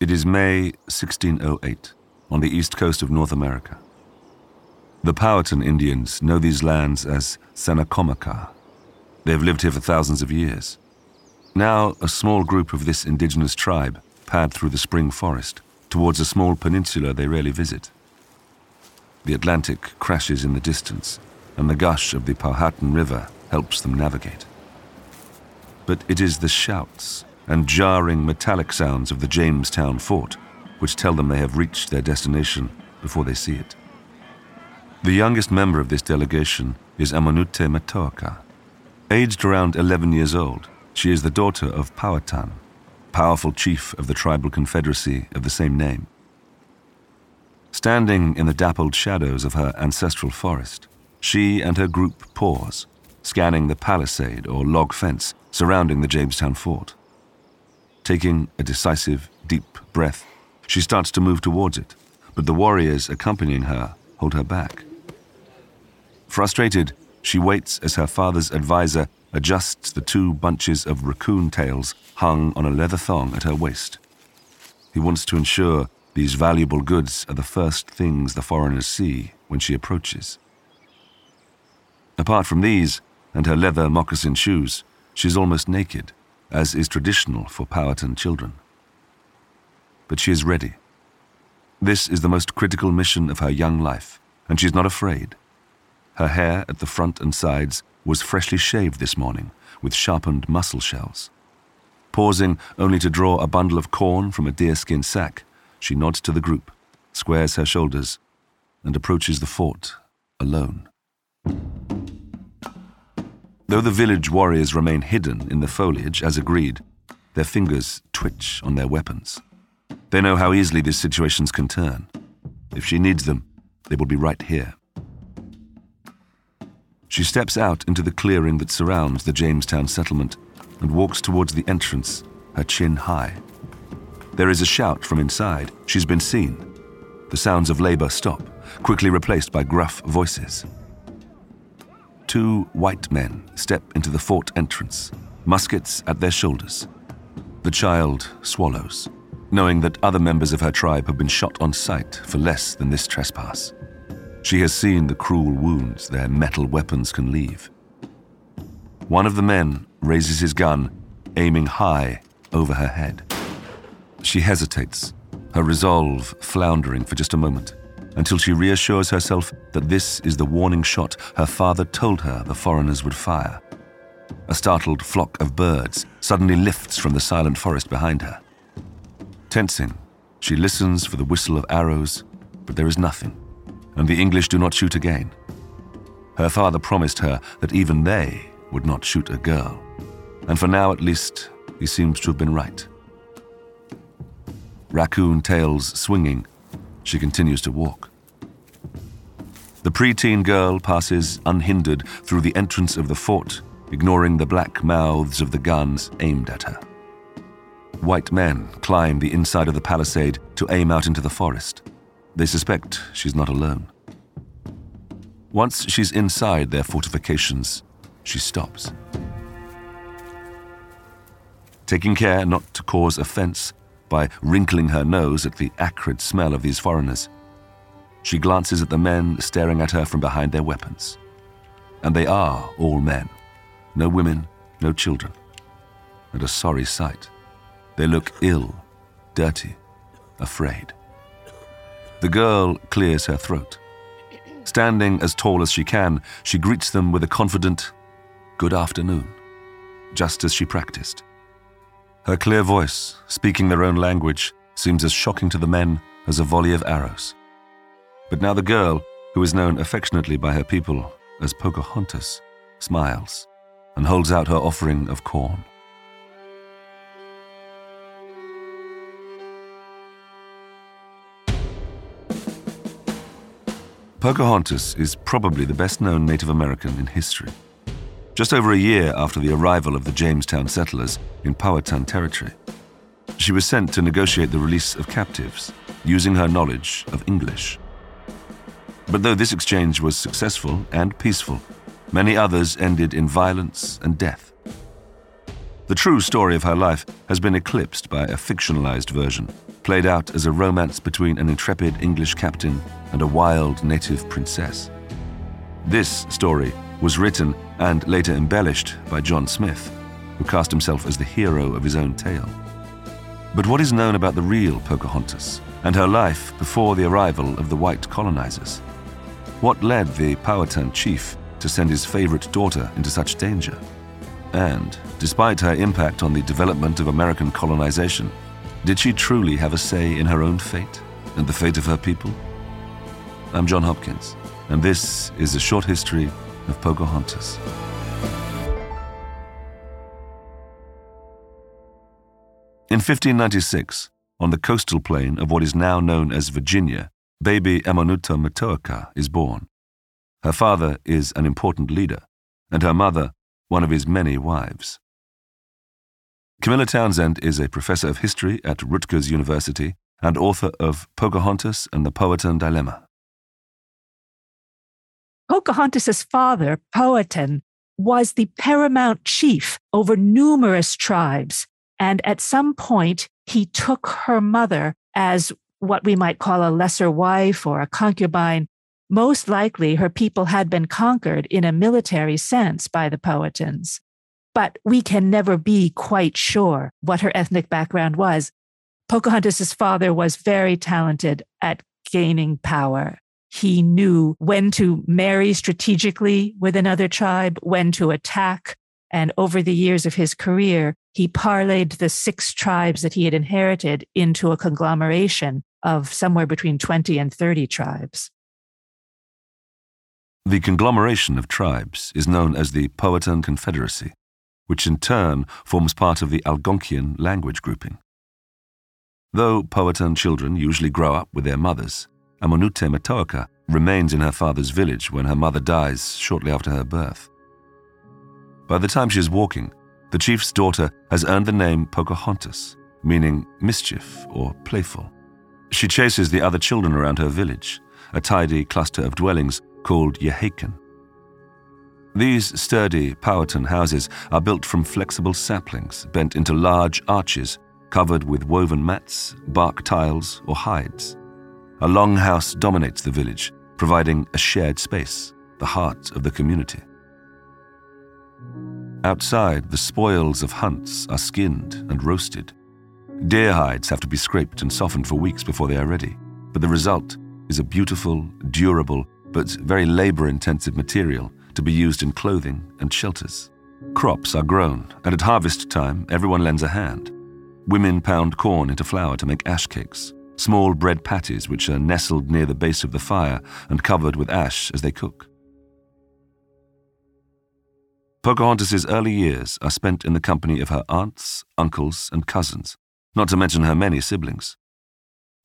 It is May 1608 on the east coast of North America. The Powhatan Indians know these lands as Sanacomaca. They have lived here for thousands of years. Now, a small group of this indigenous tribe pad through the spring forest towards a small peninsula they rarely visit. The Atlantic crashes in the distance, and the gush of the Powhatan River helps them navigate. But it is the shouts and jarring metallic sounds of the Jamestown fort which tell them they have reached their destination before they see it. The youngest member of this delegation is Amonute Matoaka. Aged around 11 years old, she is the daughter of Powhatan, powerful chief of the tribal confederacy of the same name. Standing in the dappled shadows of her ancestral forest, she and her group pause, scanning the palisade or log fence surrounding the Jamestown fort. Taking a decisive, deep breath, she starts to move towards it, but the warriors accompanying her hold her back. Frustrated, she waits as her father's advisor adjusts the two bunches of raccoon tails hung on a leather thong at her waist. He wants to ensure these valuable goods are the first things the foreigners see when she approaches. Apart from these and her leather moccasin shoes, she's almost naked, as is traditional for Powhatan children. But she is ready. This is the most critical mission of her young life, and she is not afraid. Her hair at the front and sides was freshly shaved this morning with sharpened mussel shells. Pausing only to draw a bundle of corn from a deerskin sack, she nods to the group, squares her shoulders, and approaches the fort alone. Though the village warriors remain hidden in the foliage as agreed, their fingers twitch on their weapons. They know how easily these situations can turn. If she needs them, they will be right here. She steps out into the clearing that surrounds the Jamestown settlement and walks towards the entrance, her chin high. There is a shout from inside. She's been seen. The sounds of labor stop, quickly replaced by gruff voices. Two white men step into the fort entrance, muskets at their shoulders. The child swallows, knowing that other members of her tribe have been shot on sight for less than this trespass. She has seen the cruel wounds their metal weapons can leave. One of the men raises his gun, aiming high over her head. She hesitates, her resolve floundering for just a moment, until she reassures herself that this is the warning shot her father told her the foreigners would fire. A startled flock of birds suddenly lifts from the silent forest behind her. Tensing, she listens for the whistle of arrows, but there is nothing, and the English do not shoot again. Her father promised her that even they would not shoot a girl, and for now at least, he seems to have been right. Raccoon tails swinging, she continues to walk. The preteen girl passes unhindered through the entrance of the fort, ignoring the black mouths of the guns aimed at her. White men climb the inside of the palisade to aim out into the forest. They suspect she's not alone. Once she's inside their fortifications, she stops. Taking care not to cause offense by wrinkling her nose at the acrid smell of these foreigners, she glances at the men staring at her from behind their weapons. And they are all men. No women, no children. And a sorry sight. They look ill, dirty, afraid. The girl clears her throat. Standing as tall as she can, she greets them with a confident, Good afternoon, just as she practiced. Her clear voice, speaking their own language, seems as shocking to the men as a volley of arrows. But now the girl, who is known affectionately by her people as Pocahontas, smiles and holds out her offering of corn. Pocahontas is probably the best known Native American in history. Just over a year after the arrival of the Jamestown settlers in Powhatan territory, she was sent to negotiate the release of captives, using her knowledge of English. But though this exchange was successful and peaceful, many others ended in violence and death. The true story of her life has been eclipsed by a fictionalized version, played out as a romance between an intrepid English captain and a wild native princess. This story was written and later embellished by John Smith, who cast himself as the hero of his own tale. But what is known about the real Pocahontas and her life before the arrival of the white colonizers? What led the Powhatan chief to send his favorite daughter into such danger? And, despite her impact on the development of American colonization, did she truly have a say in her own fate and the fate of her people? I'm John Hopkins, and this is a short history of Pocahontas. In 1596, on the coastal plain of what is now known as Virginia, baby Amonute Matoaka is born. Her father is an important leader, and her mother one of his many wives. Camilla Townsend is a professor of history at Rutgers University and author of Pocahontas and the Powhatan Dilemma. Pocahontas's father, Powhatan, was the paramount chief over numerous tribes, and at some point he took her mother as what we might call a lesser wife or a concubine. Most likely, her people had been conquered in a military sense by the Powhatans. But we can never be quite sure what her ethnic background was. Pocahontas's father was very talented at gaining power. He knew when to marry strategically with another tribe, when to attack. And over the years of his career, he parlayed the six tribes that he had inherited into a conglomeration of somewhere between 20 and 30 tribes. The conglomeration of tribes is known as the Powhatan Confederacy, which in turn forms part of the Algonquian language grouping. Though Powhatan children usually grow up with their mothers, Amonute Matoaka remains in her father's village when her mother dies shortly after her birth. By the time she is walking, the chief's daughter has earned the name Pocahontas, meaning mischief or playful. She chases the other children around her village, a tidy cluster of dwellings called Yehaken. These sturdy Powhatan houses are built from flexible saplings bent into large arches covered with woven mats, bark tiles, or hides. A longhouse dominates the village, providing a shared space, the heart of the community. Outside, the spoils of hunts are skinned and roasted. Deer hides have to be scraped and softened for weeks before they are ready, but the result is a beautiful, durable, but very labor intensive material to be used in clothing and shelters. Crops are grown, and at harvest time, everyone lends a hand. Women pound corn into flour to make ash cakes, small bread patties which are nestled near the base of the fire and covered with ash as they cook. Pocahontas's early years are spent in the company of her aunts, uncles, and cousins, not to mention her many siblings.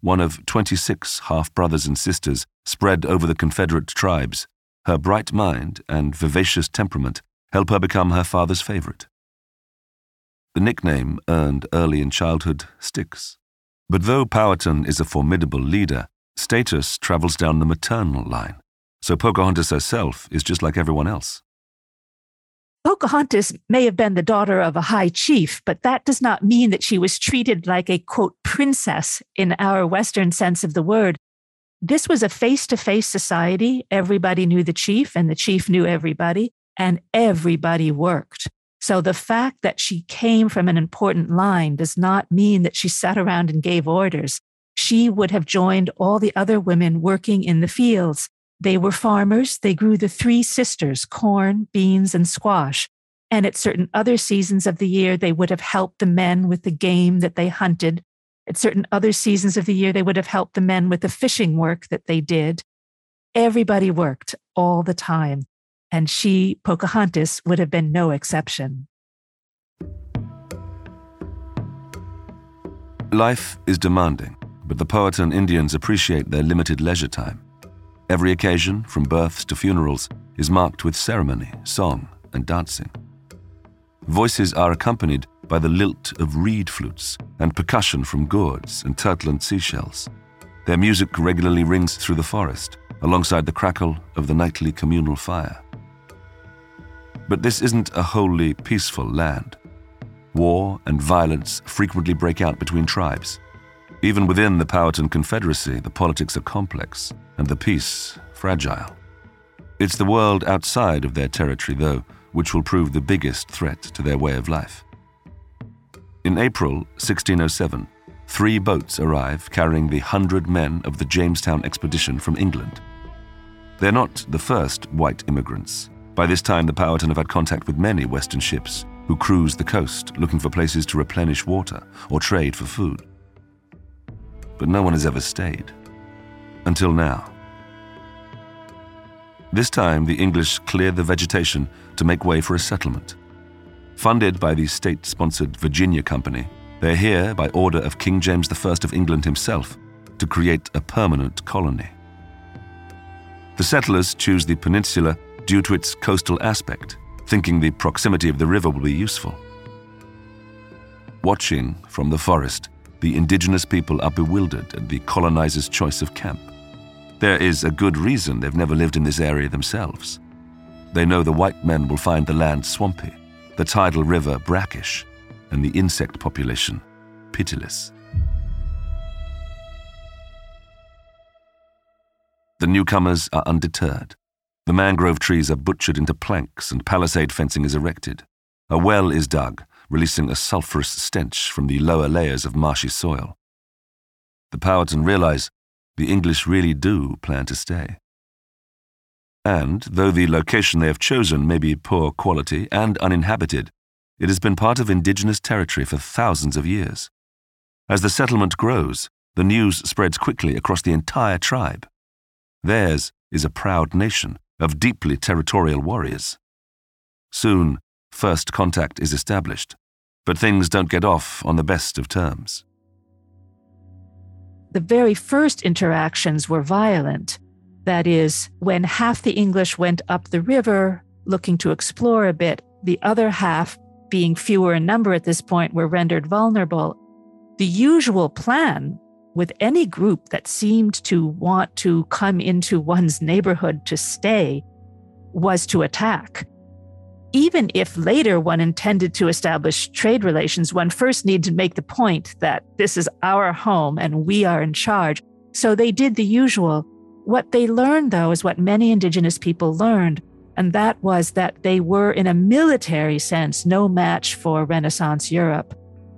One of 26 half brothers and sisters spread over the Confederate tribes, her bright mind and vivacious temperament help her become her father's favorite. The nickname, earned early in childhood, sticks. But though Powhatan is a formidable leader, status travels down the maternal line, so Pocahontas herself is just like everyone else. Pocahontas may have been the daughter of a high chief, but that does not mean that she was treated like a quote princess in our Western sense of the word. This was a face to face society. Everybody knew the chief, and the chief knew everybody, and everybody worked. So the fact that she came from an important line does not mean that she sat around and gave orders. She would have joined all the other women working in the fields. They were farmers. They grew the three sisters corn, beans, and squash. And at certain other seasons of the year, they would have helped the men with the game that they hunted. At certain other seasons of the year, they would have helped the men with the fishing work that they did. Everybody worked all the time and she, Pocahontas, would have been no exception. Life is demanding, but the Powhatan Indians appreciate their limited leisure time. Every occasion, from births to funerals, is marked with ceremony, song, and dancing. Voices are accompanied by the lilt of reed flutes and percussion from gourds and turtle and seashells. Their music regularly rings through the forest, alongside the crackle of the nightly communal fire. But this isn't a wholly peaceful land. War and violence frequently break out between tribes. Even within the Powhatan Confederacy, the politics are complex and the peace fragile. It's the world outside of their territory, though, which will prove the biggest threat to their way of life. In April 1607, three boats arrive carrying the hundred men of the Jamestown expedition from England. They're not the first white immigrants. By this time, the Powhatan have had contact with many Western ships who cruise the coast looking for places to replenish water or trade for food. But no one has ever stayed. Until now. This time, the English clear the vegetation to make way for a settlement. Funded by the state sponsored Virginia Company, they're here by order of King James I of England himself to create a permanent colony. The settlers choose the peninsula due to its coastal aspect, thinking the proximity of the river will be useful. Watching from the forest, the indigenous people are bewildered at the colonizers' choice of camp. There is a good reason they've never lived in this area themselves. They know the white men will find the land swampy, the tidal river brackish, and the insect population pitiless. The newcomers are undeterred. The mangrove trees are butchered into planks and palisade fencing is erected. A well is dug, releasing a sulphurous stench from the lower layers of marshy soil. The Powhatan realize the English really do plan to stay. And, though the location they have chosen may be poor quality and uninhabited, it has been part of indigenous territory for thousands of years. As the settlement grows, the news spreads quickly across the entire tribe. Theirs is a proud nation of deeply territorial warriors. Soon, first contact is established, but things don't get off on the best of terms. The very first interactions were violent. That is, when half the English went up the river looking to explore a bit, the other half, being fewer in number at this point, were rendered vulnerable. The usual plan with any group that seemed to want to come into one's neighborhood to stay was to attack. Even if later one intended to establish trade relations, one first needed to make the point that this is our home and we are in charge. So they did the usual. What they learned, though, is what many indigenous people learned, and that was that they were, in a military sense, no match for Renaissance Europe.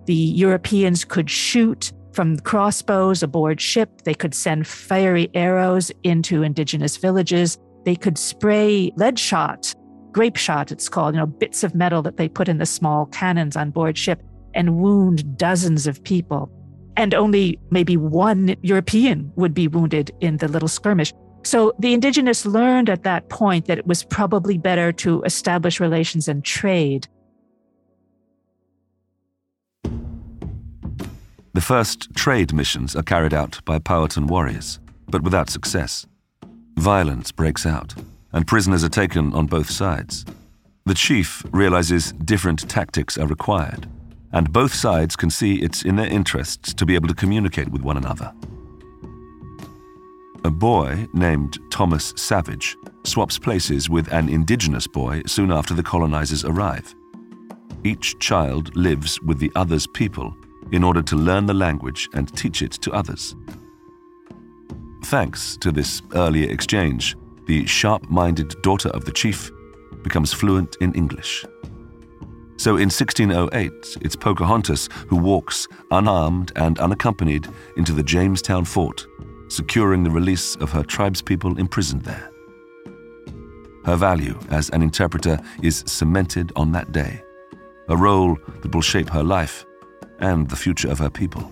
The Europeans could shoot from crossbows aboard ship, they could send fiery arrows into indigenous villages, they could spray lead shot, grape shot, it's called, you know, bits of metal that they put in the small cannons on board ship and wound dozens of people. And only maybe one European would be wounded in the little skirmish. So the indigenous learned at that point that it was probably better to establish relations and trade The first trade missions are carried out by Powhatan warriors, but without success. Violence breaks out, and prisoners are taken on both sides. The chief realizes different tactics are required, and both sides can see it's in their interests to be able to communicate with one another. A boy named Thomas Savage swaps places with an indigenous boy soon after the colonizers arrive. Each child lives with the other's people in order to learn the language and teach it to others. Thanks to this earlier exchange, the sharp minded daughter of the chief becomes fluent in English. So in 1608, it's Pocahontas who walks unarmed and unaccompanied into the Jamestown fort, securing the release of her tribespeople imprisoned there. Her value as an interpreter is cemented on that day, a role that will shape her life and the future of her people.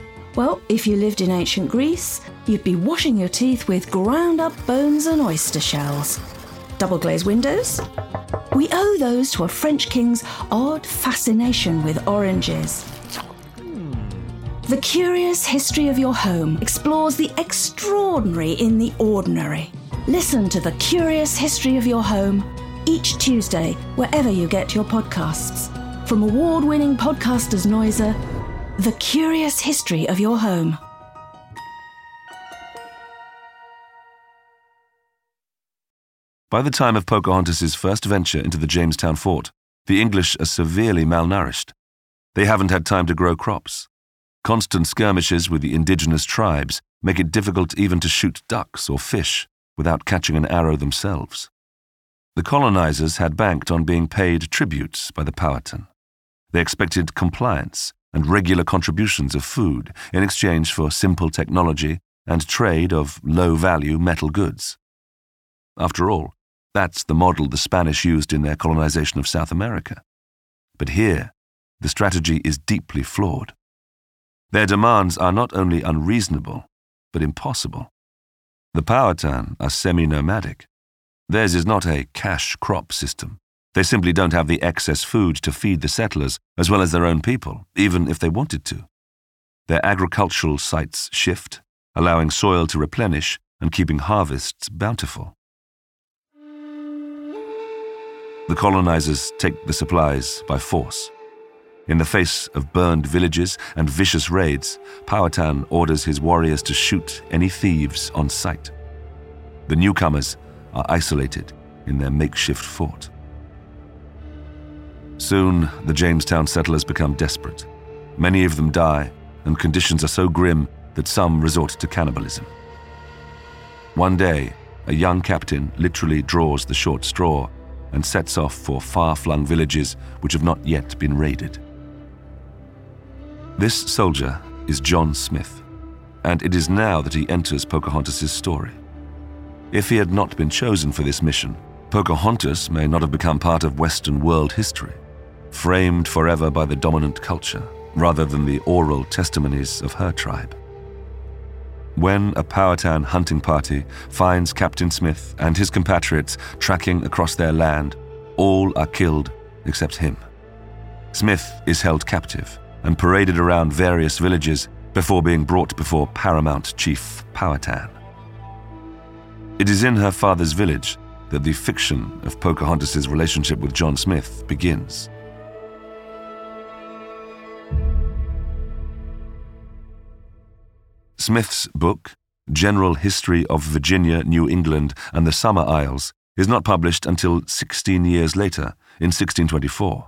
Well, if you lived in ancient Greece, you'd be washing your teeth with ground up bones and oyster shells. Double glazed windows? We owe those to a French king's odd fascination with oranges. The Curious History of Your Home explores the extraordinary in the ordinary. Listen to The Curious History of Your Home each Tuesday, wherever you get your podcasts. From award winning podcasters Noiser, The Curious History of Your Home. By the time of Pocahontas's first venture into the Jamestown fort, the English are severely malnourished. They haven't had time to grow crops. Constant skirmishes with the indigenous tribes make it difficult even to shoot ducks or fish without catching an arrow themselves. The colonizers had banked on being paid tributes by the Powhatan. They expected compliance and regular contributions of food in exchange for simple technology and trade of low value metal goods. After all, that's the model the Spanish used in their colonization of South America. But here, the strategy is deeply flawed. Their demands are not only unreasonable, but impossible. The Powhatan are semi nomadic. Theirs is not a cash crop system. They simply don't have the excess food to feed the settlers as well as their own people, even if they wanted to. Their agricultural sites shift, allowing soil to replenish and keeping harvests bountiful. The colonizers take the supplies by force. In the face of burned villages and vicious raids, Powhatan orders his warriors to shoot any thieves on sight. The newcomers are isolated in their makeshift fort. Soon, the Jamestown settlers become desperate. Many of them die, and conditions are so grim that some resort to cannibalism. One day, a young captain literally draws the short straw and sets off for far flung villages which have not yet been raided. This soldier is John Smith, and it is now that he enters Pocahontas' story. If he had not been chosen for this mission, Pocahontas may not have become part of Western world history, framed forever by the dominant culture rather than the oral testimonies of her tribe. When a Powhatan hunting party finds Captain Smith and his compatriots tracking across their land, all are killed except him. Smith is held captive and paraded around various villages before being brought before Paramount Chief Powhatan. It is in her father's village that the fiction of Pocahontas' relationship with John Smith begins. Smith's book, General History of Virginia, New England, and the Summer Isles, is not published until 16 years later, in 1624.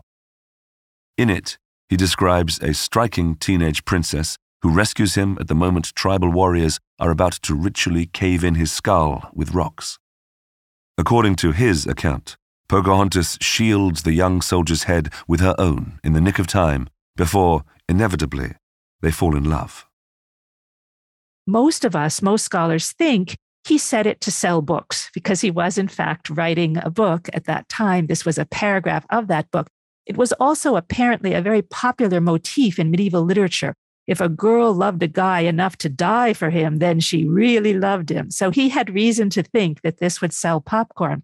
In it, he describes a striking teenage princess who rescues him at the moment tribal warriors are about to ritually cave in his skull with rocks. According to his account, Pocahontas shields the young soldier's head with her own in the nick of time before, inevitably, they fall in love. Most of us, most scholars think he said it to sell books because he was, in fact, writing a book at that time. This was a paragraph of that book. It was also apparently a very popular motif in medieval literature. If a girl loved a guy enough to die for him, then she really loved him. So he had reason to think that this would sell popcorn.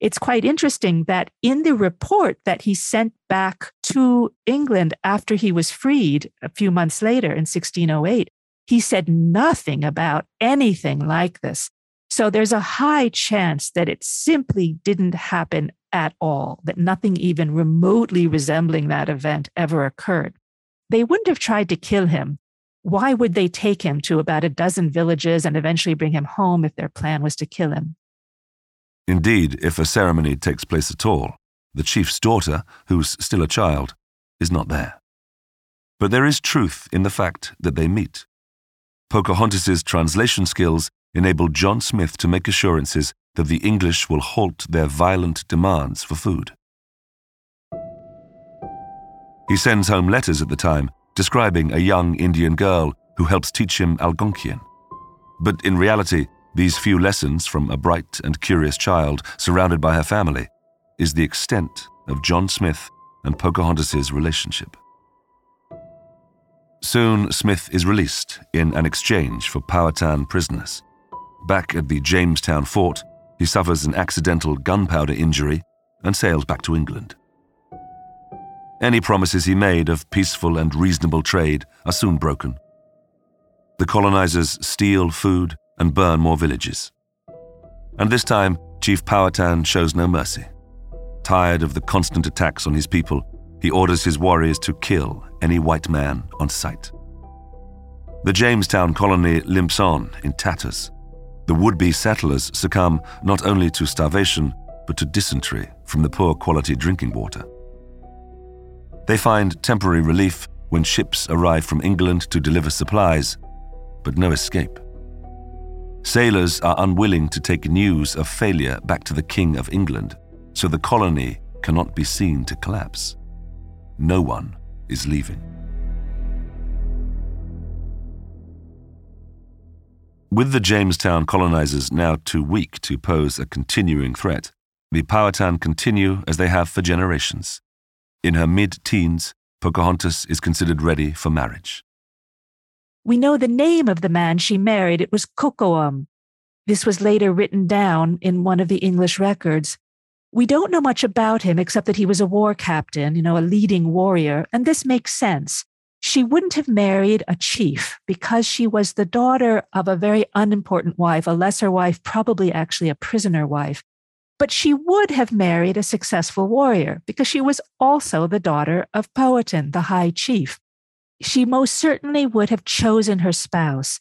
It's quite interesting that in the report that he sent back to England after he was freed a few months later in 1608, he said nothing about anything like this. So there's a high chance that it simply didn't happen at all, that nothing even remotely resembling that event ever occurred. They wouldn't have tried to kill him. Why would they take him to about a dozen villages and eventually bring him home if their plan was to kill him? Indeed, if a ceremony takes place at all, the chief's daughter, who's still a child, is not there. But there is truth in the fact that they meet. Pocahontas's translation skills enabled John Smith to make assurances that the English will halt their violent demands for food. He sends home letters at the time describing a young Indian girl who helps teach him Algonquian. But in reality, these few lessons from a bright and curious child surrounded by her family is the extent of John Smith and Pocahontas's relationship. Soon, Smith is released in an exchange for Powhatan prisoners. Back at the Jamestown fort, he suffers an accidental gunpowder injury and sails back to England. Any promises he made of peaceful and reasonable trade are soon broken. The colonizers steal food and burn more villages. And this time, Chief Powhatan shows no mercy. Tired of the constant attacks on his people, he orders his warriors to kill any white man on sight. The Jamestown colony limps on in tatters. The would be settlers succumb not only to starvation, but to dysentery from the poor quality drinking water. They find temporary relief when ships arrive from England to deliver supplies, but no escape. Sailors are unwilling to take news of failure back to the King of England, so the colony cannot be seen to collapse. No one is leaving. With the Jamestown colonizers now too weak to pose a continuing threat, the Powhatan continue as they have for generations. In her mid teens, Pocahontas is considered ready for marriage. We know the name of the man she married. It was Kocoum. This was later written down in one of the English records. We don't know much about him except that he was a war captain, you know, a leading warrior, and this makes sense. She wouldn't have married a chief because she was the daughter of a very unimportant wife, a lesser wife, probably actually a prisoner wife. But she would have married a successful warrior because she was also the daughter of Powhatan, the high chief. She most certainly would have chosen her spouse.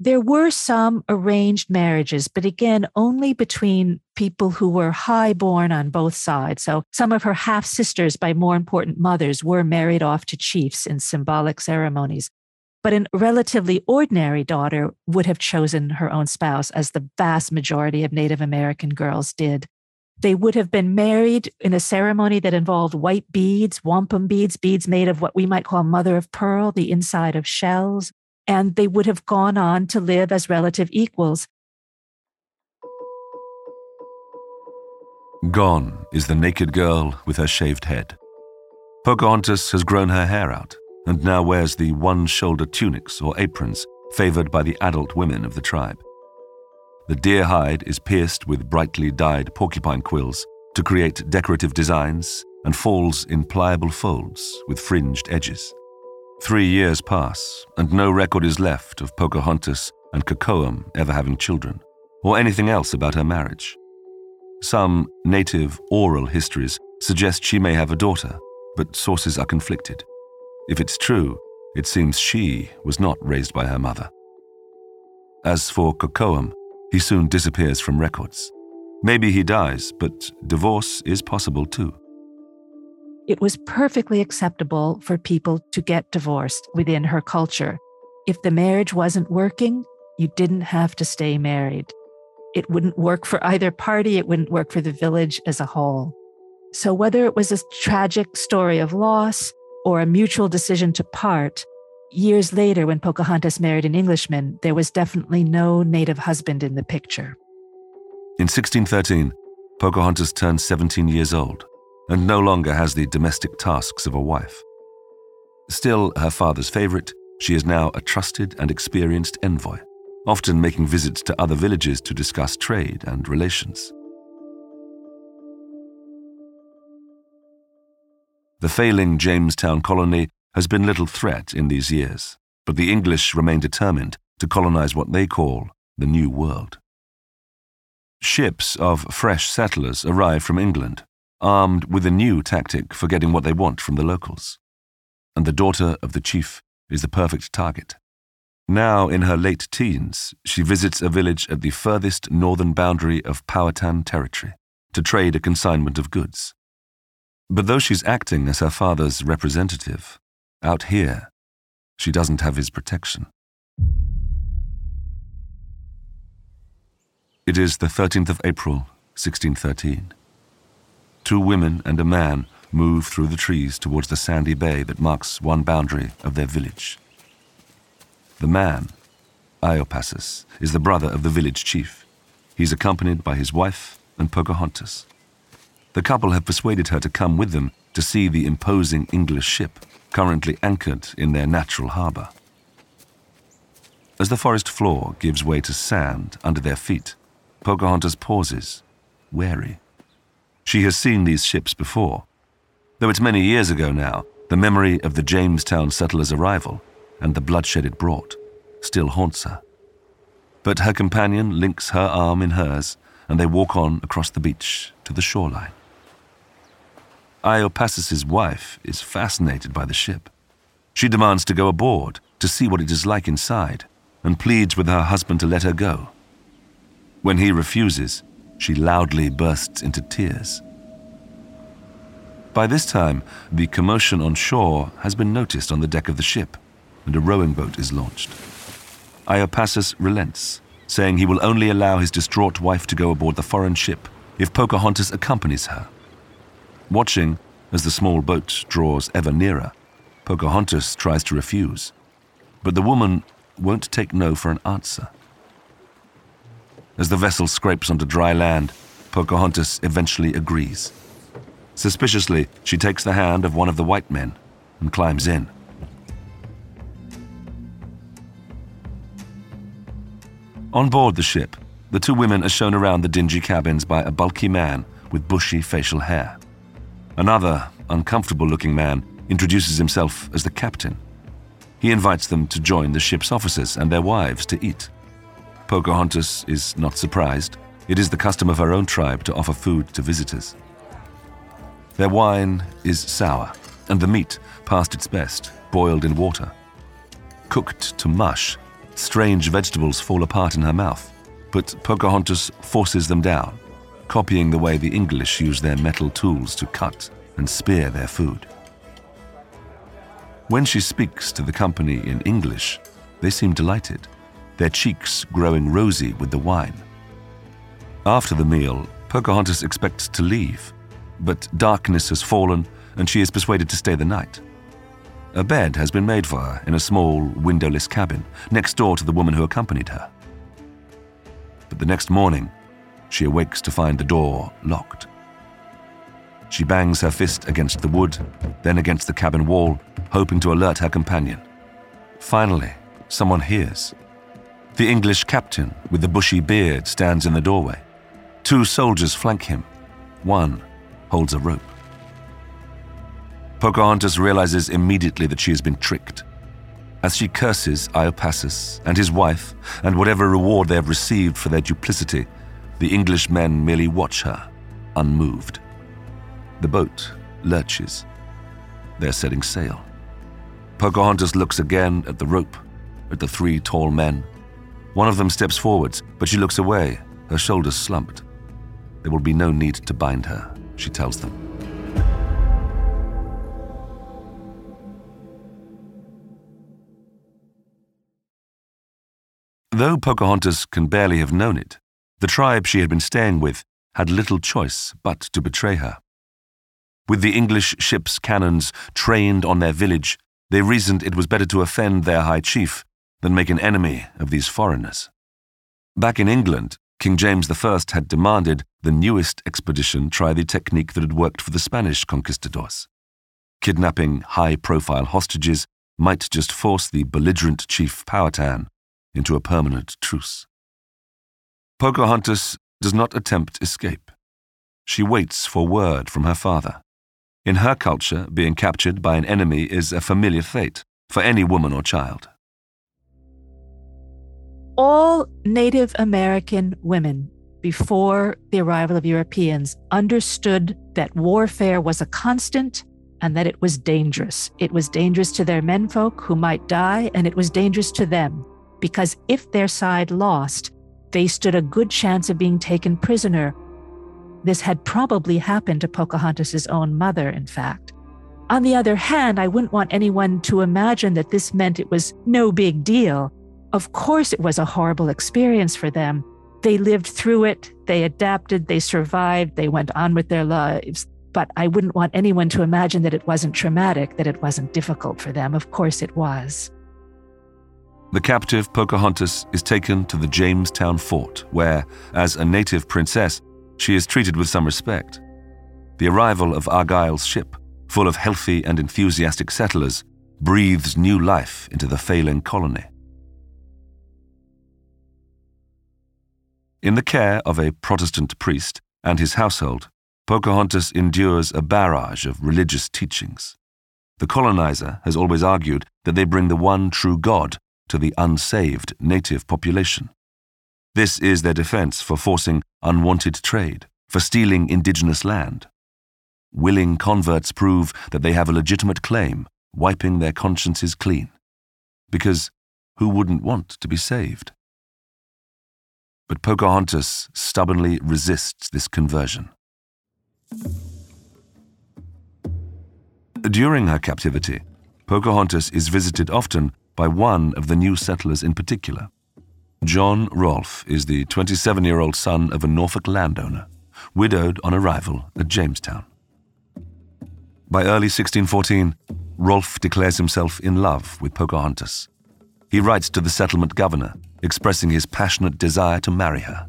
There were some arranged marriages, but again, only between people who were high born on both sides. So some of her half sisters by more important mothers were married off to chiefs in symbolic ceremonies. But a relatively ordinary daughter would have chosen her own spouse, as the vast majority of Native American girls did. They would have been married in a ceremony that involved white beads, wampum beads, beads made of what we might call mother of pearl, the inside of shells, and they would have gone on to live as relative equals. Gone is the naked girl with her shaved head. Pocahontas has grown her hair out and now wears the one shoulder tunics or aprons favored by the adult women of the tribe. The deer hide is pierced with brightly dyed porcupine quills to create decorative designs and falls in pliable folds with fringed edges. Three years pass, and no record is left of Pocahontas and Kocoum ever having children, or anything else about her marriage. Some native oral histories suggest she may have a daughter, but sources are conflicted. If it's true, it seems she was not raised by her mother. As for Kocoum, he soon disappears from records. Maybe he dies, but divorce is possible too it was perfectly acceptable for people to get divorced within her culture. If the marriage wasn't working, you didn't have to stay married. It wouldn't work for either party, it wouldn't work for the village as a whole. So, whether it was a tragic story of loss or a mutual decision to part, years later, when Pocahontas married an Englishman, there was definitely no native husband in the picture. In 1613, Pocahontas turned 17 years old and no longer has the domestic tasks of a wife. Still her father's favorite, she is now a trusted and experienced envoy, often making visits to other villages to discuss trade and relations. The failing Jamestown colony has been little threat in these years, but the English remain determined to colonize what they call the New World. Ships of fresh settlers arrive from England, armed with a new tactic for getting what they want from the locals. And the daughter of the chief is the perfect target. Now in her late teens, she visits a village at the furthest northern boundary of Powhatan territory to trade a consignment of goods. But though she's acting as her father's representative, out here, she doesn't have his protection. It is the 13th of April, 1613. Two women and a man move through the trees towards the sandy bay that marks one boundary of their village. The man, Iopassus, is the brother of the village chief. He's accompanied by his wife and Pocahontas. The couple have persuaded her to come with them to see the imposing English ship currently anchored in their natural harbor. As the forest floor gives way to sand under their feet, Pocahontas pauses, wary. She has seen these ships before. Though it's many years ago now, the memory of the Jamestown settlers' arrival and the bloodshed it brought still haunts her. But her companion links her arm in hers, and they walk on across the beach to the shoreline. Iopassus's wife is fascinated by the ship. She demands to go aboard to see what it is like inside and pleads with her husband to let her go. When he refuses, she loudly bursts into tears. By this time, the commotion on shore has been noticed on the deck of the ship, and a rowing boat is launched. Iopassus relents, saying he will only allow his distraught wife to go aboard the foreign ship if Pocahontas accompanies her. Watching as the small boat draws ever nearer, Pocahontas tries to refuse, but the woman won't take no for an answer. As the vessel scrapes onto dry land, Pocahontas eventually agrees. Suspiciously, she takes the hand of one of the white men and climbs in. On board the ship, the two women are shown around the dingy cabins by a bulky man with bushy facial hair. Another, uncomfortable looking man introduces himself as the captain. He invites them to join the ship's officers and their wives to eat. Pocahontas is not surprised. It is the custom of her own tribe to offer food to visitors. Their wine is sour, and the meat, past its best, boiled in water. Cooked to mush, strange vegetables fall apart in her mouth, but Pocahontas forces them down, copying the way the English use their metal tools to cut and spear their food. When she speaks to the company in English, they seem delighted their cheeks growing rosy with the wine. After the meal, Pocahontas expects to leave, but darkness has fallen and she is persuaded to stay the night. A bed has been made for her in a small, windowless cabin next door to the woman who accompanied her. But the next morning, she awakes to find the door locked. She bangs her fist against the wood, then against the cabin wall, hoping to alert her companion. Finally, someone hears the English captain with the bushy beard stands in the doorway. Two soldiers flank him. One holds a rope. Pocahontas realizes immediately that she has been tricked. As she curses Iopassus and his wife and whatever reward they have received for their duplicity, the English men merely watch her, unmoved. The boat lurches. They're setting sail. Pocahontas looks again at the rope, at the three tall men, one of them steps forwards, but she looks away, her shoulders slumped. There will be no need to bind her, she tells them. Though Pocahontas can barely have known it, the tribe she had been staying with had little choice but to betray her. With the English ship's cannons trained on their village, they reasoned it was better to offend their high chief than make an enemy of these foreigners. Back in England, King James I had demanded the newest expedition try the technique that had worked for the Spanish conquistadors. Kidnapping high profile hostages might just force the belligerent Chief Powhatan into a permanent truce. Pocahontas does not attempt escape. She waits for word from her father. In her culture, being captured by an enemy is a familiar fate for any woman or child all Native American women before the arrival of Europeans, understood that warfare was a constant and that it was dangerous. It was dangerous to their menfolk who might die, and it was dangerous to them because if their side lost, they stood a good chance of being taken prisoner. This had probably happened to Pocahontas's own mother, in fact. On the other hand, I wouldn't want anyone to imagine that this meant it was no big deal. Of course, it was a horrible experience for them. They lived through it, they adapted, they survived, they went on with their lives. But I wouldn't want anyone to imagine that it wasn't traumatic, that it wasn't difficult for them. Of course, it was. The captive Pocahontas is taken to the Jamestown fort, where, as a native princess, she is treated with some respect. The arrival of Argall's ship, full of healthy and enthusiastic settlers, breathes new life into the failing colony. In the care of a Protestant priest and his household, Pocahontas endures a barrage of religious teachings. The colonizer has always argued that they bring the one true God to the unsaved native population. This is their defense for forcing unwanted trade, for stealing indigenous land. Willing converts prove that they have a legitimate claim, wiping their consciences clean. Because who wouldn't want to be saved? But Pocahontas stubbornly resists this conversion. During her captivity, Pocahontas is visited often by one of the new settlers in particular. John Rolfe is the 27 year old son of a Norfolk landowner, widowed on arrival at Jamestown. By early 1614, Rolfe declares himself in love with Pocahontas. He writes to the settlement governor, expressing his passionate desire to marry her.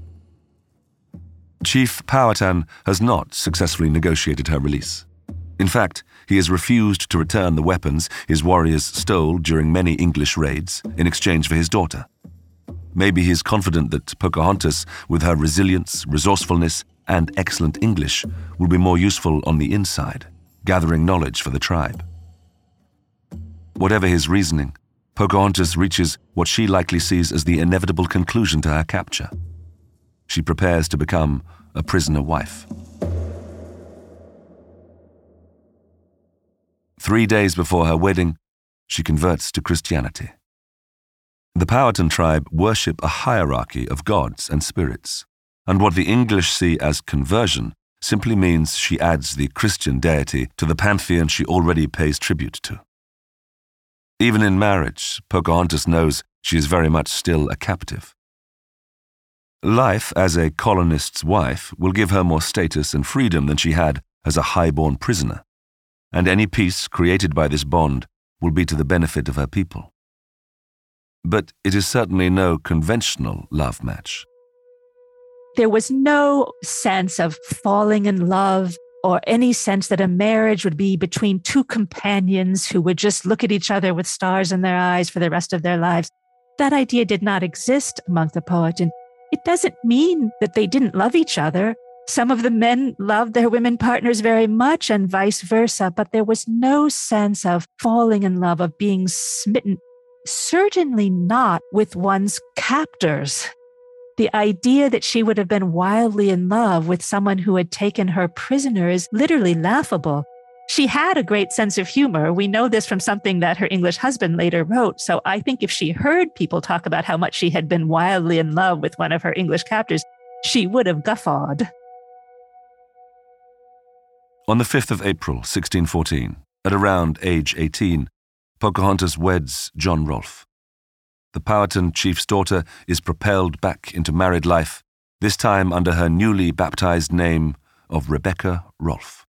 Chief Powhatan has not successfully negotiated her release. In fact, he has refused to return the weapons his warriors stole during many English raids in exchange for his daughter. Maybe he is confident that Pocahontas, with her resilience, resourcefulness, and excellent English, will be more useful on the inside, gathering knowledge for the tribe. Whatever his reasoning, Pocahontas reaches what she likely sees as the inevitable conclusion to her capture. She prepares to become a prisoner wife. Three days before her wedding, she converts to Christianity. The Powhatan tribe worship a hierarchy of gods and spirits, and what the English see as conversion simply means she adds the Christian deity to the pantheon she already pays tribute to. Even in marriage, Pocahontas knows she is very much still a captive. Life as a colonist's wife will give her more status and freedom than she had as a high-born prisoner and any peace created by this bond will be to the benefit of her people. But it is certainly no conventional love match. There was no sense of falling in love or any sense that a marriage would be between two companions who would just look at each other with stars in their eyes for the rest of their lives. That idea did not exist among the Powhatan. It doesn't mean that they didn't love each other. Some of the men loved their women partners very much and vice versa, but there was no sense of falling in love, of being smitten, certainly not with one's captors. The idea that she would have been wildly in love with someone who had taken her prisoner is literally laughable. She had a great sense of humor. We know this from something that her English husband later wrote. So I think if she heard people talk about how much she had been wildly in love with one of her English captors, she would have guffawed. On the 5th of April, 1614, at around age 18, Pocahontas weds John Rolfe. The Powhatan chief's daughter is propelled back into married life, this time under her newly baptized name of Rebecca Rolfe.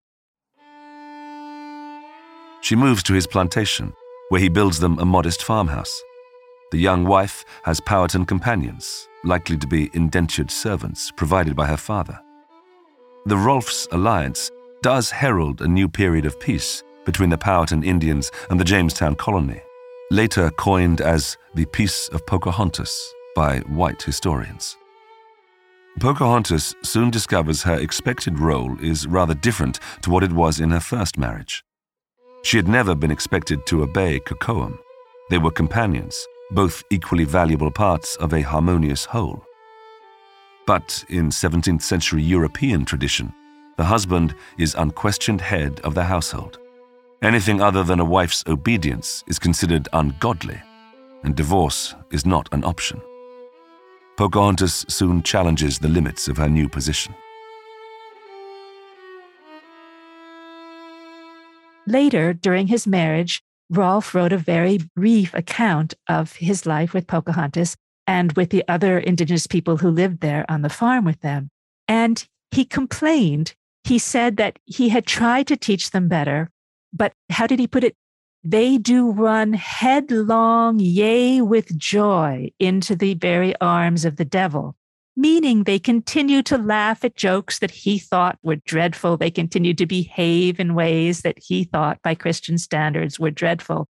She moves to his plantation, where he builds them a modest farmhouse. The young wife has Powhatan companions, likely to be indentured servants provided by her father. The Rolfes' alliance does herald a new period of peace between the Powhatan Indians and the Jamestown colony, later coined as the Peace of Pocahontas by white historians. Pocahontas soon discovers her expected role is rather different to what it was in her first marriage. She had never been expected to obey Kocoum. They were companions, both equally valuable parts of a harmonious whole. But in 17th century European tradition, the husband is unquestioned head of the household. Anything other than a wife's obedience is considered ungodly, and divorce is not an option. Pocahontas soon challenges the limits of her new position. Later, during his marriage, Rolfe wrote a very brief account of his life with Pocahontas and with the other indigenous people who lived there on the farm with them. And he complained. He said that he had tried to teach them better, but how did he put it? They do run headlong, yea, with joy, into the very arms of the devil, meaning they continue to laugh at jokes that he thought were dreadful. They continue to behave in ways that he thought, by Christian standards, were dreadful.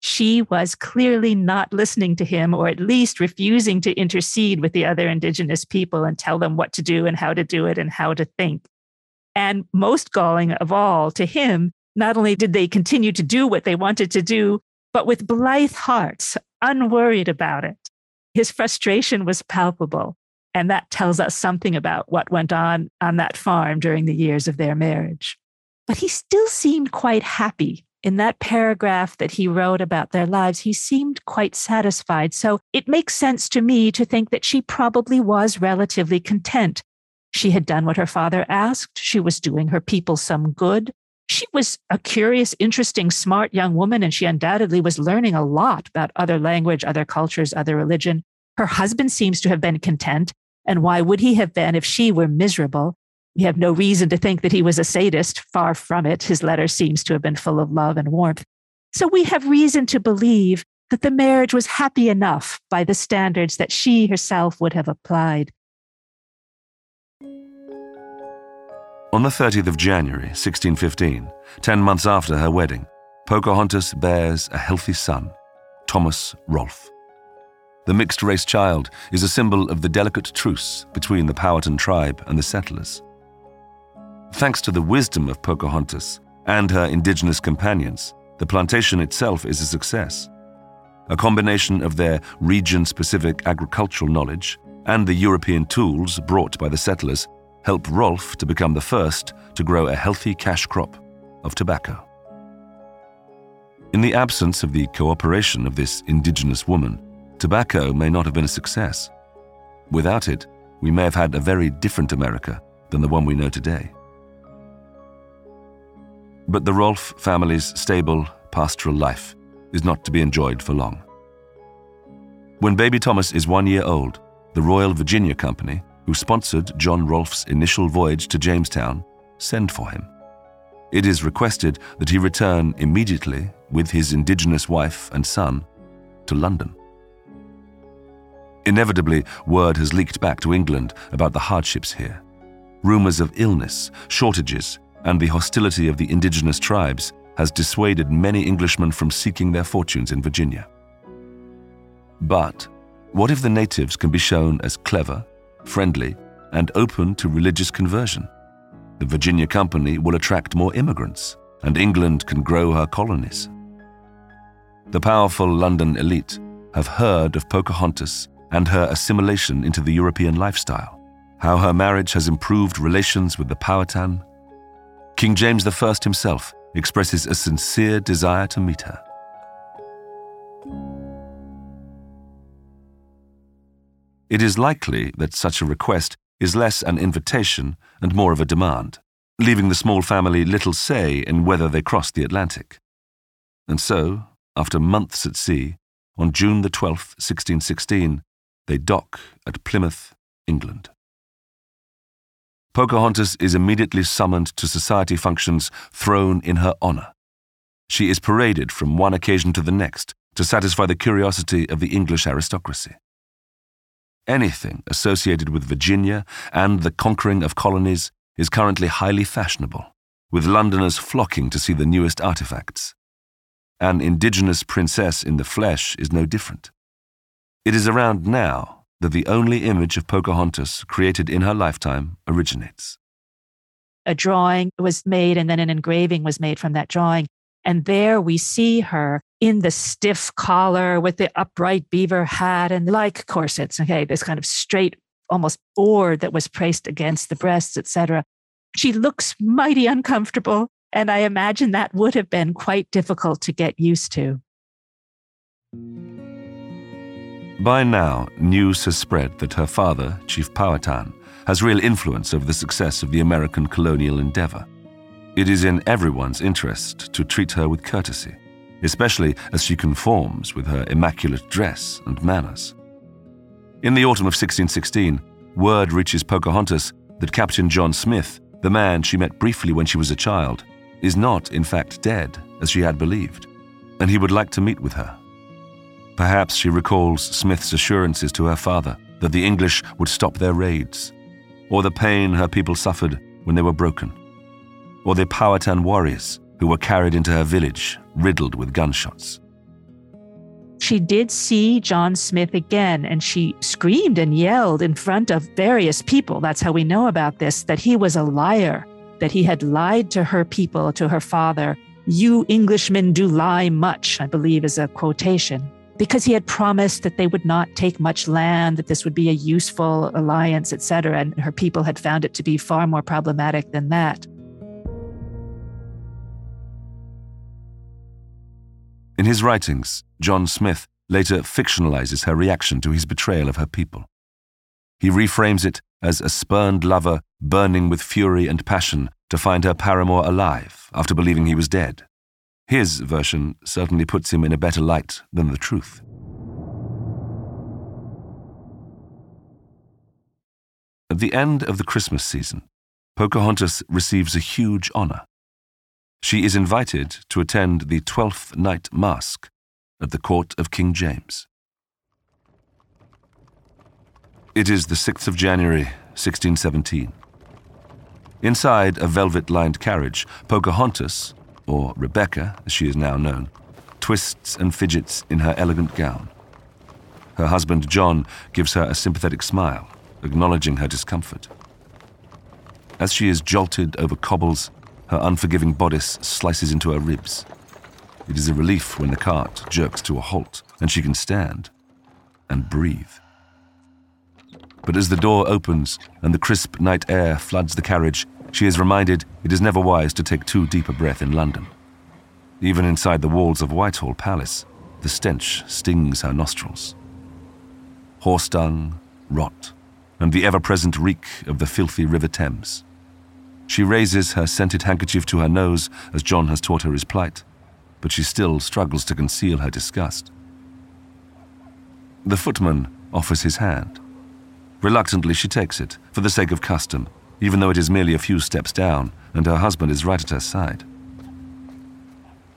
She was clearly not listening to him, or at least refusing to intercede with the other Indigenous people and tell them what to do and how to do it and how to think. And most galling of all to him not only did they continue to do what they wanted to do, but with blithe hearts, unworried about it. His frustration was palpable. And that tells us something about what went on on that farm during the years of their marriage. But he still seemed quite happy. In that paragraph that he wrote about their lives, he seemed quite satisfied. So it makes sense to me to think that she probably was relatively content. She had done what her father asked. She was doing her people some good she was a curious, interesting, smart young woman, and she undoubtedly was learning a lot about other language, other cultures, other religion. Her husband seems to have been content. And why would he have been if she were miserable? We have no reason to think that he was a sadist. Far from it. His letter seems to have been full of love and warmth. So we have reason to believe that the marriage was happy enough by the standards that she herself would have applied. On the 30th of January, 1615, ten months after her wedding, Pocahontas bears a healthy son, Thomas Rolfe. The mixed race child is a symbol of the delicate truce between the Powhatan tribe and the settlers. Thanks to the wisdom of Pocahontas and her indigenous companions, the plantation itself is a success. A combination of their region specific agricultural knowledge and the European tools brought by the settlers helped Rolfe to become the first to grow a healthy cash crop of tobacco. In the absence of the cooperation of this indigenous woman, tobacco may not have been a success. Without it, we may have had a very different America than the one we know today. But the Rolfe family's stable, pastoral life is not to be enjoyed for long. When baby Thomas is one year old, the Royal Virginia Company who sponsored John Rolfe's initial voyage to Jamestown, send for him. It is requested that he return immediately with his indigenous wife and son to London. Inevitably, word has leaked back to England about the hardships here. Rumours of illness, shortages, and the hostility of the indigenous tribes has dissuaded many Englishmen from seeking their fortunes in Virginia. But what if the natives can be shown as clever friendly, and open to religious conversion. The Virginia Company will attract more immigrants, and England can grow her colonies. The powerful London elite have heard of Pocahontas and her assimilation into the European lifestyle, how her marriage has improved relations with the Powhatan. King James I himself expresses a sincere desire to meet her. It is likely that such a request is less an invitation and more of a demand, leaving the small family little say in whether they cross the Atlantic. And so, after months at sea, on June the 12th, 1616, they dock at Plymouth, England. Pocahontas is immediately summoned to society functions thrown in her honor. She is paraded from one occasion to the next to satisfy the curiosity of the English aristocracy. Anything associated with Virginia and the conquering of colonies is currently highly fashionable, with Londoners flocking to see the newest artifacts. An indigenous princess in the flesh is no different. It is around now that the only image of Pocahontas created in her lifetime originates. A drawing was made and then an engraving was made from that drawing. And there we see her in the stiff collar with the upright beaver hat and like corsets. Okay, this kind of straight, almost board that was placed against the breasts, etc. She looks mighty uncomfortable. And I imagine that would have been quite difficult to get used to. By now, news has spread that her father, Chief Powhatan, has real influence over the success of the American colonial endeavor. It is in everyone's interest to treat her with courtesy, especially as she conforms with her immaculate dress and manners. In the autumn of 1616, word reaches Pocahontas that Captain John Smith, the man she met briefly when she was a child, is not, in fact, dead, as she had believed, and he would like to meet with her. Perhaps she recalls Smith's assurances to her father that the English would stop their raids, or the pain her people suffered when they were broken, or the Powhatan warriors who were carried into her village riddled with gunshots. She did see John Smith again, and she screamed and yelled in front of various people. That's how we know about this that he was a liar, that he had lied to her people, to her father. You Englishmen do lie much, I believe is a quotation because he had promised that they would not take much land, that this would be a useful alliance, etc. And her people had found it to be far more problematic than that. In his writings, John Smith later fictionalizes her reaction to his betrayal of her people. He reframes it as a spurned lover burning with fury and passion to find her paramour alive after believing he was dead. His version certainly puts him in a better light than the truth. At the end of the Christmas season, Pocahontas receives a huge honor. She is invited to attend the Twelfth Night Masque at the court of King James. It is the 6th of January, 1617. Inside a velvet lined carriage, Pocahontas, or Rebecca as she is now known, twists and fidgets in her elegant gown. Her husband, John, gives her a sympathetic smile, acknowledging her discomfort. As she is jolted over cobbles, her unforgiving bodice slices into her ribs. It is a relief when the cart jerks to a halt and she can stand and breathe. But as the door opens and the crisp night air floods the carriage, she is reminded it is never wise to take too deep a breath in London. Even inside the walls of Whitehall Palace, the stench stings her nostrils. Horse dung, rot, and the ever present reek of the filthy River Thames. She raises her scented handkerchief to her nose as John has taught her his plight, but she still struggles to conceal her disgust. The footman offers his hand. Reluctantly, she takes it, for the sake of custom, even though it is merely a few steps down and her husband is right at her side.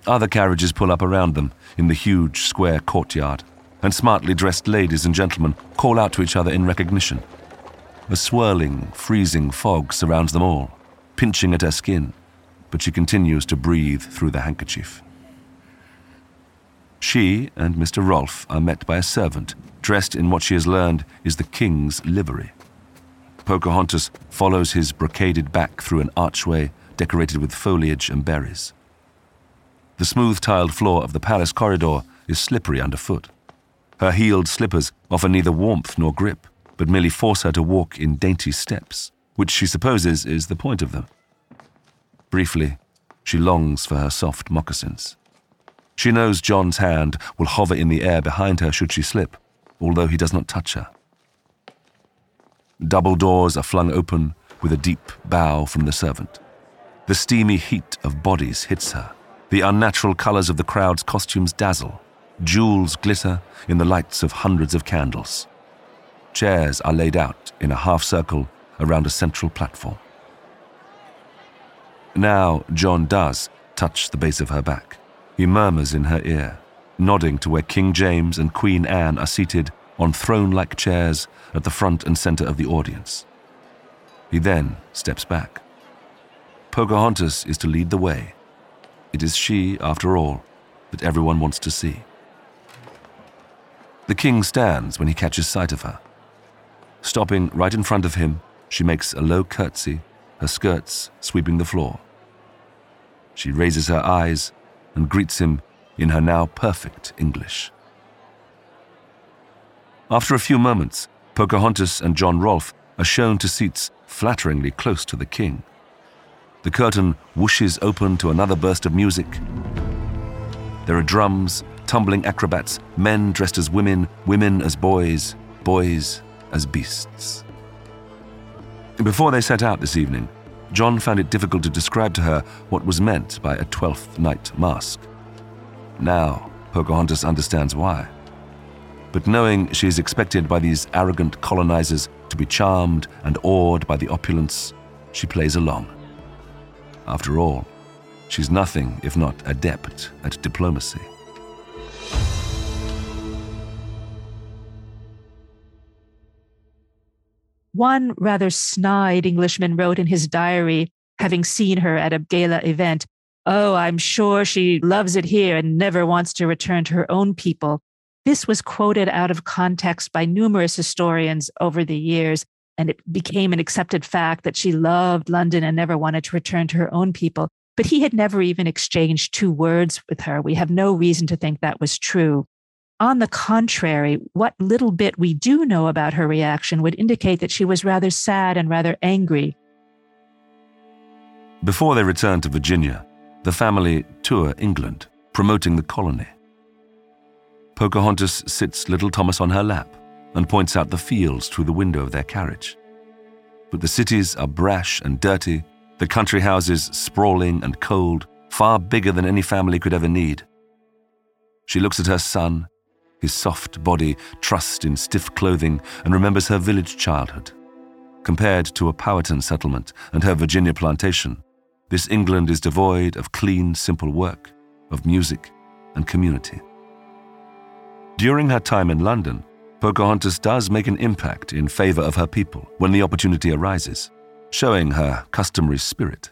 Other carriages pull up around them in the huge square courtyard, and smartly dressed ladies and gentlemen call out to each other in recognition. A swirling, freezing fog surrounds them all, pinching at her skin, but she continues to breathe through the handkerchief. She and Mr. Rolfe are met by a servant dressed in what she has learned is the king's livery. Pocahontas follows his brocaded back through an archway decorated with foliage and berries. The smooth tiled floor of the palace corridor is slippery underfoot. Her heeled slippers offer neither warmth nor grip, but merely force her to walk in dainty steps, which she supposes is the point of them. Briefly, she longs for her soft moccasins. She knows John's hand will hover in the air behind her should she slip, although he does not touch her. Double doors are flung open with a deep bow from the servant. The steamy heat of bodies hits her. The unnatural colors of the crowd's costumes dazzle. Jewels glitter in the lights of hundreds of candles. Chairs are laid out in a half circle around a central platform. Now John does touch the base of her back. He murmurs in her ear, nodding to where King James and Queen Anne are seated on throne like chairs at the front and center of the audience. He then steps back. Pocahontas is to lead the way. It is she, after all, that everyone wants to see. The king stands when he catches sight of her. Stopping right in front of him, she makes a low curtsy, her skirts sweeping the floor. She raises her eyes and greets him in her now perfect English. After a few moments, Pocahontas and John Rolfe are shown to seats flatteringly close to the king. The curtain whooshes open to another burst of music. There are drums, tumbling acrobats, men dressed as women, women as boys, boys as beasts. Before they set out this evening, John found it difficult to describe to her what was meant by a Twelfth Night masque. Now, Pocahontas understands why. But knowing she is expected by these arrogant colonizers to be charmed and awed by the opulence, she plays along. After all, she's nothing if not adept at diplomacy. One rather snide Englishman wrote in his diary, having seen her at a gala event, Oh, I'm sure she loves it here and never wants to return to her own people. This was quoted out of context by numerous historians over the years, and it became an accepted fact that she loved London and never wanted to return to her own people. But he had never even exchanged two words with her. We have no reason to think that was true. On the contrary, what little bit we do know about her reaction would indicate that she was rather sad and rather angry. Before they return to Virginia, the family tour England, promoting the colony. Pocahontas sits little Thomas on her lap and points out the fields through the window of their carriage. But the cities are brash and dirty, the country houses sprawling and cold, far bigger than any family could ever need. She looks at her son, his soft body trussed in stiff clothing, and remembers her village childhood. Compared to a Powhatan settlement and her Virginia plantation, this England is devoid of clean, simple work, of music and community. During her time in London, Pocahontas does make an impact in favor of her people when the opportunity arises, showing her customary spirit.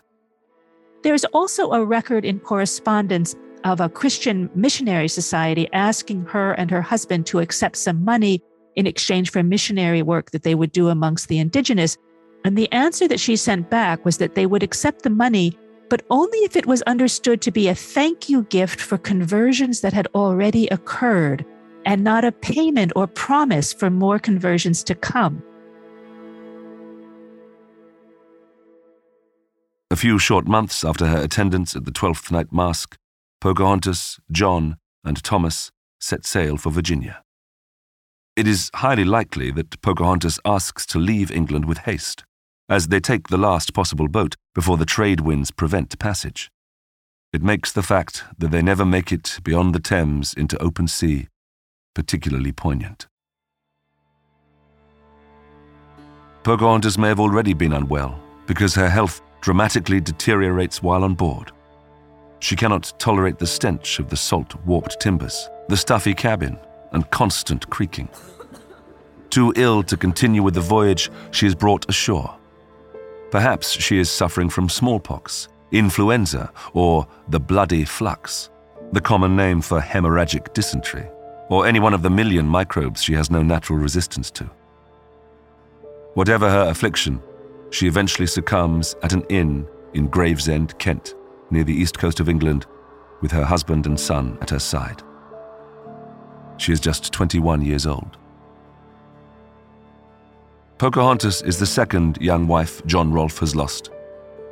There's also a record in correspondence of a Christian missionary society asking her and her husband to accept some money in exchange for missionary work that they would do amongst the indigenous. And the answer that she sent back was that they would accept the money, but only if it was understood to be a thank you gift for conversions that had already occurred and not a payment or promise for more conversions to come. A few short months after her attendance at the Twelfth Night Masque, Pocahontas, John, and Thomas set sail for Virginia. It is highly likely that Pocahontas asks to leave England with haste, as they take the last possible boat before the trade winds prevent passage. It makes the fact that they never make it beyond the Thames into open sea particularly poignant. Pocahontas may have already been unwell because her health dramatically deteriorates while on board. She cannot tolerate the stench of the salt warped timbers, the stuffy cabin, and constant creaking. Too ill to continue with the voyage, she is brought ashore. Perhaps she is suffering from smallpox, influenza, or the bloody flux, the common name for hemorrhagic dysentery or any one of the million microbes she has no natural resistance to. Whatever her affliction, she eventually succumbs at an inn in Gravesend, Kent, near the east coast of England, with her husband and son at her side. She is just 21 years old. Pocahontas is the second young wife John Rolfe has lost.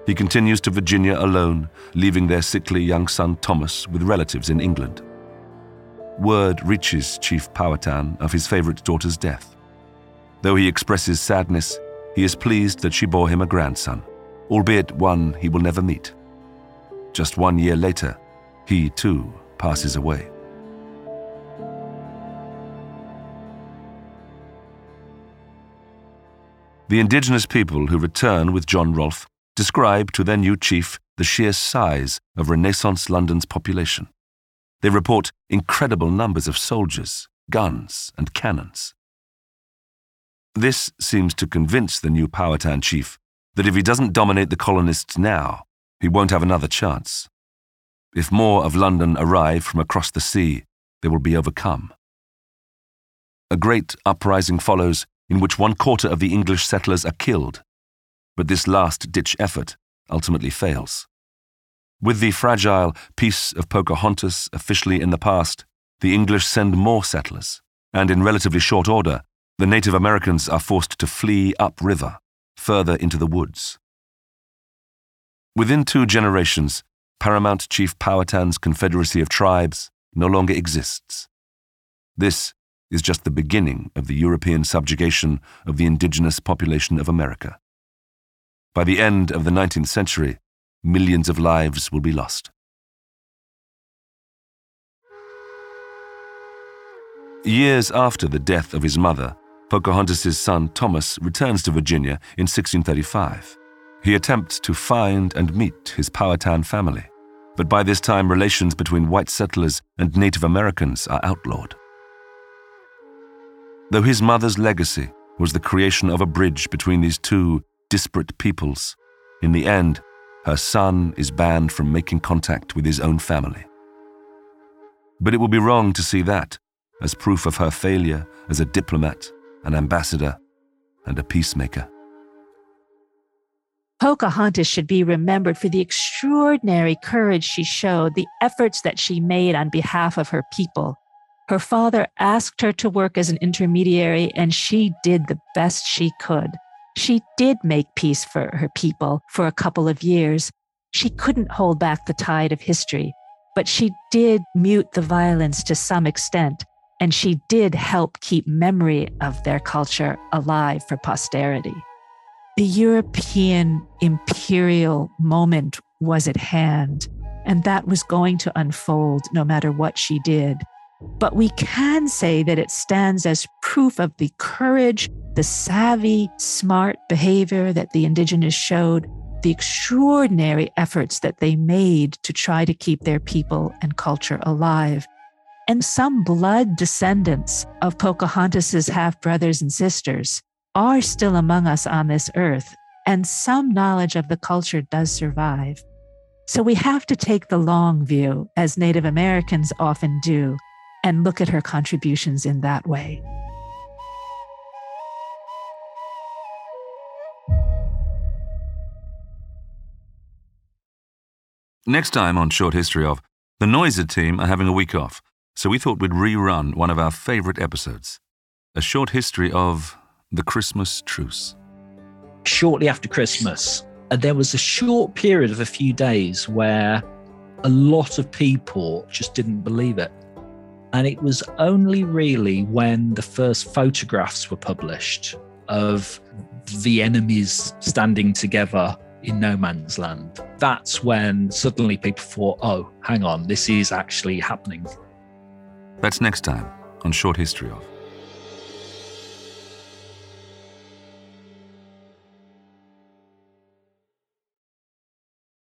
He continues to Virginia alone, leaving their sickly young son Thomas with relatives in England word reaches Chief Powhatan of his favorite daughter's death. Though he expresses sadness, he is pleased that she bore him a grandson, albeit one he will never meet. Just one year later, he too passes away. The indigenous people who return with John Rolfe describe to their new chief the sheer size of Renaissance London's population. They report incredible numbers of soldiers, guns, and cannons. This seems to convince the new Powhatan chief that if he doesn't dominate the colonists now, he won't have another chance. If more of London arrive from across the sea, they will be overcome. A great uprising follows in which one quarter of the English settlers are killed, but this last ditch effort ultimately fails. With the fragile peace of Pocahontas officially in the past, the English send more settlers, and in relatively short order, the Native Americans are forced to flee upriver, further into the woods. Within two generations, Paramount Chief Powhatan's Confederacy of Tribes no longer exists. This is just the beginning of the European subjugation of the indigenous population of America. By the end of the 19th century, millions of lives will be lost. Years after the death of his mother, Pocahontas' son Thomas returns to Virginia in 1635. He attempts to find and meet his Powhatan family, but by this time relations between white settlers and Native Americans are outlawed. Though his mother's legacy was the creation of a bridge between these two disparate peoples, in the end, her son is banned from making contact with his own family. But it would be wrong to see that as proof of her failure as a diplomat an ambassador, and a peacemaker. Pocahontas should be remembered for the extraordinary courage she showed, the efforts that she made on behalf of her people. Her father asked her to work as an intermediary, and she did the best she could. She did make peace for her people for a couple of years. She couldn't hold back the tide of history, but she did mute the violence to some extent and she did help keep memory of their culture alive for posterity. The European imperial moment was at hand, and that was going to unfold no matter what she did. But we can say that it stands as proof of the courage, the savvy, smart behavior that the indigenous showed, the extraordinary efforts that they made to try to keep their people and culture alive and some blood descendants of Pocahontas's half brothers and sisters are still among us on this earth, and some knowledge of the culture does survive. So we have to take the long view, as Native Americans often do, and look at her contributions in that way. Next time on Short History of, the Noiser team are having a week off so we thought we'd rerun one of our favourite episodes a short history of the Christmas truce. Shortly after Christmas, uh, there was a short period of a few days where a lot of people just didn't believe it. And it was only really when the first photographs were published of the enemies standing together in no man's land. That's when suddenly people thought, oh, hang on, this is actually happening. That's next time on Short History of.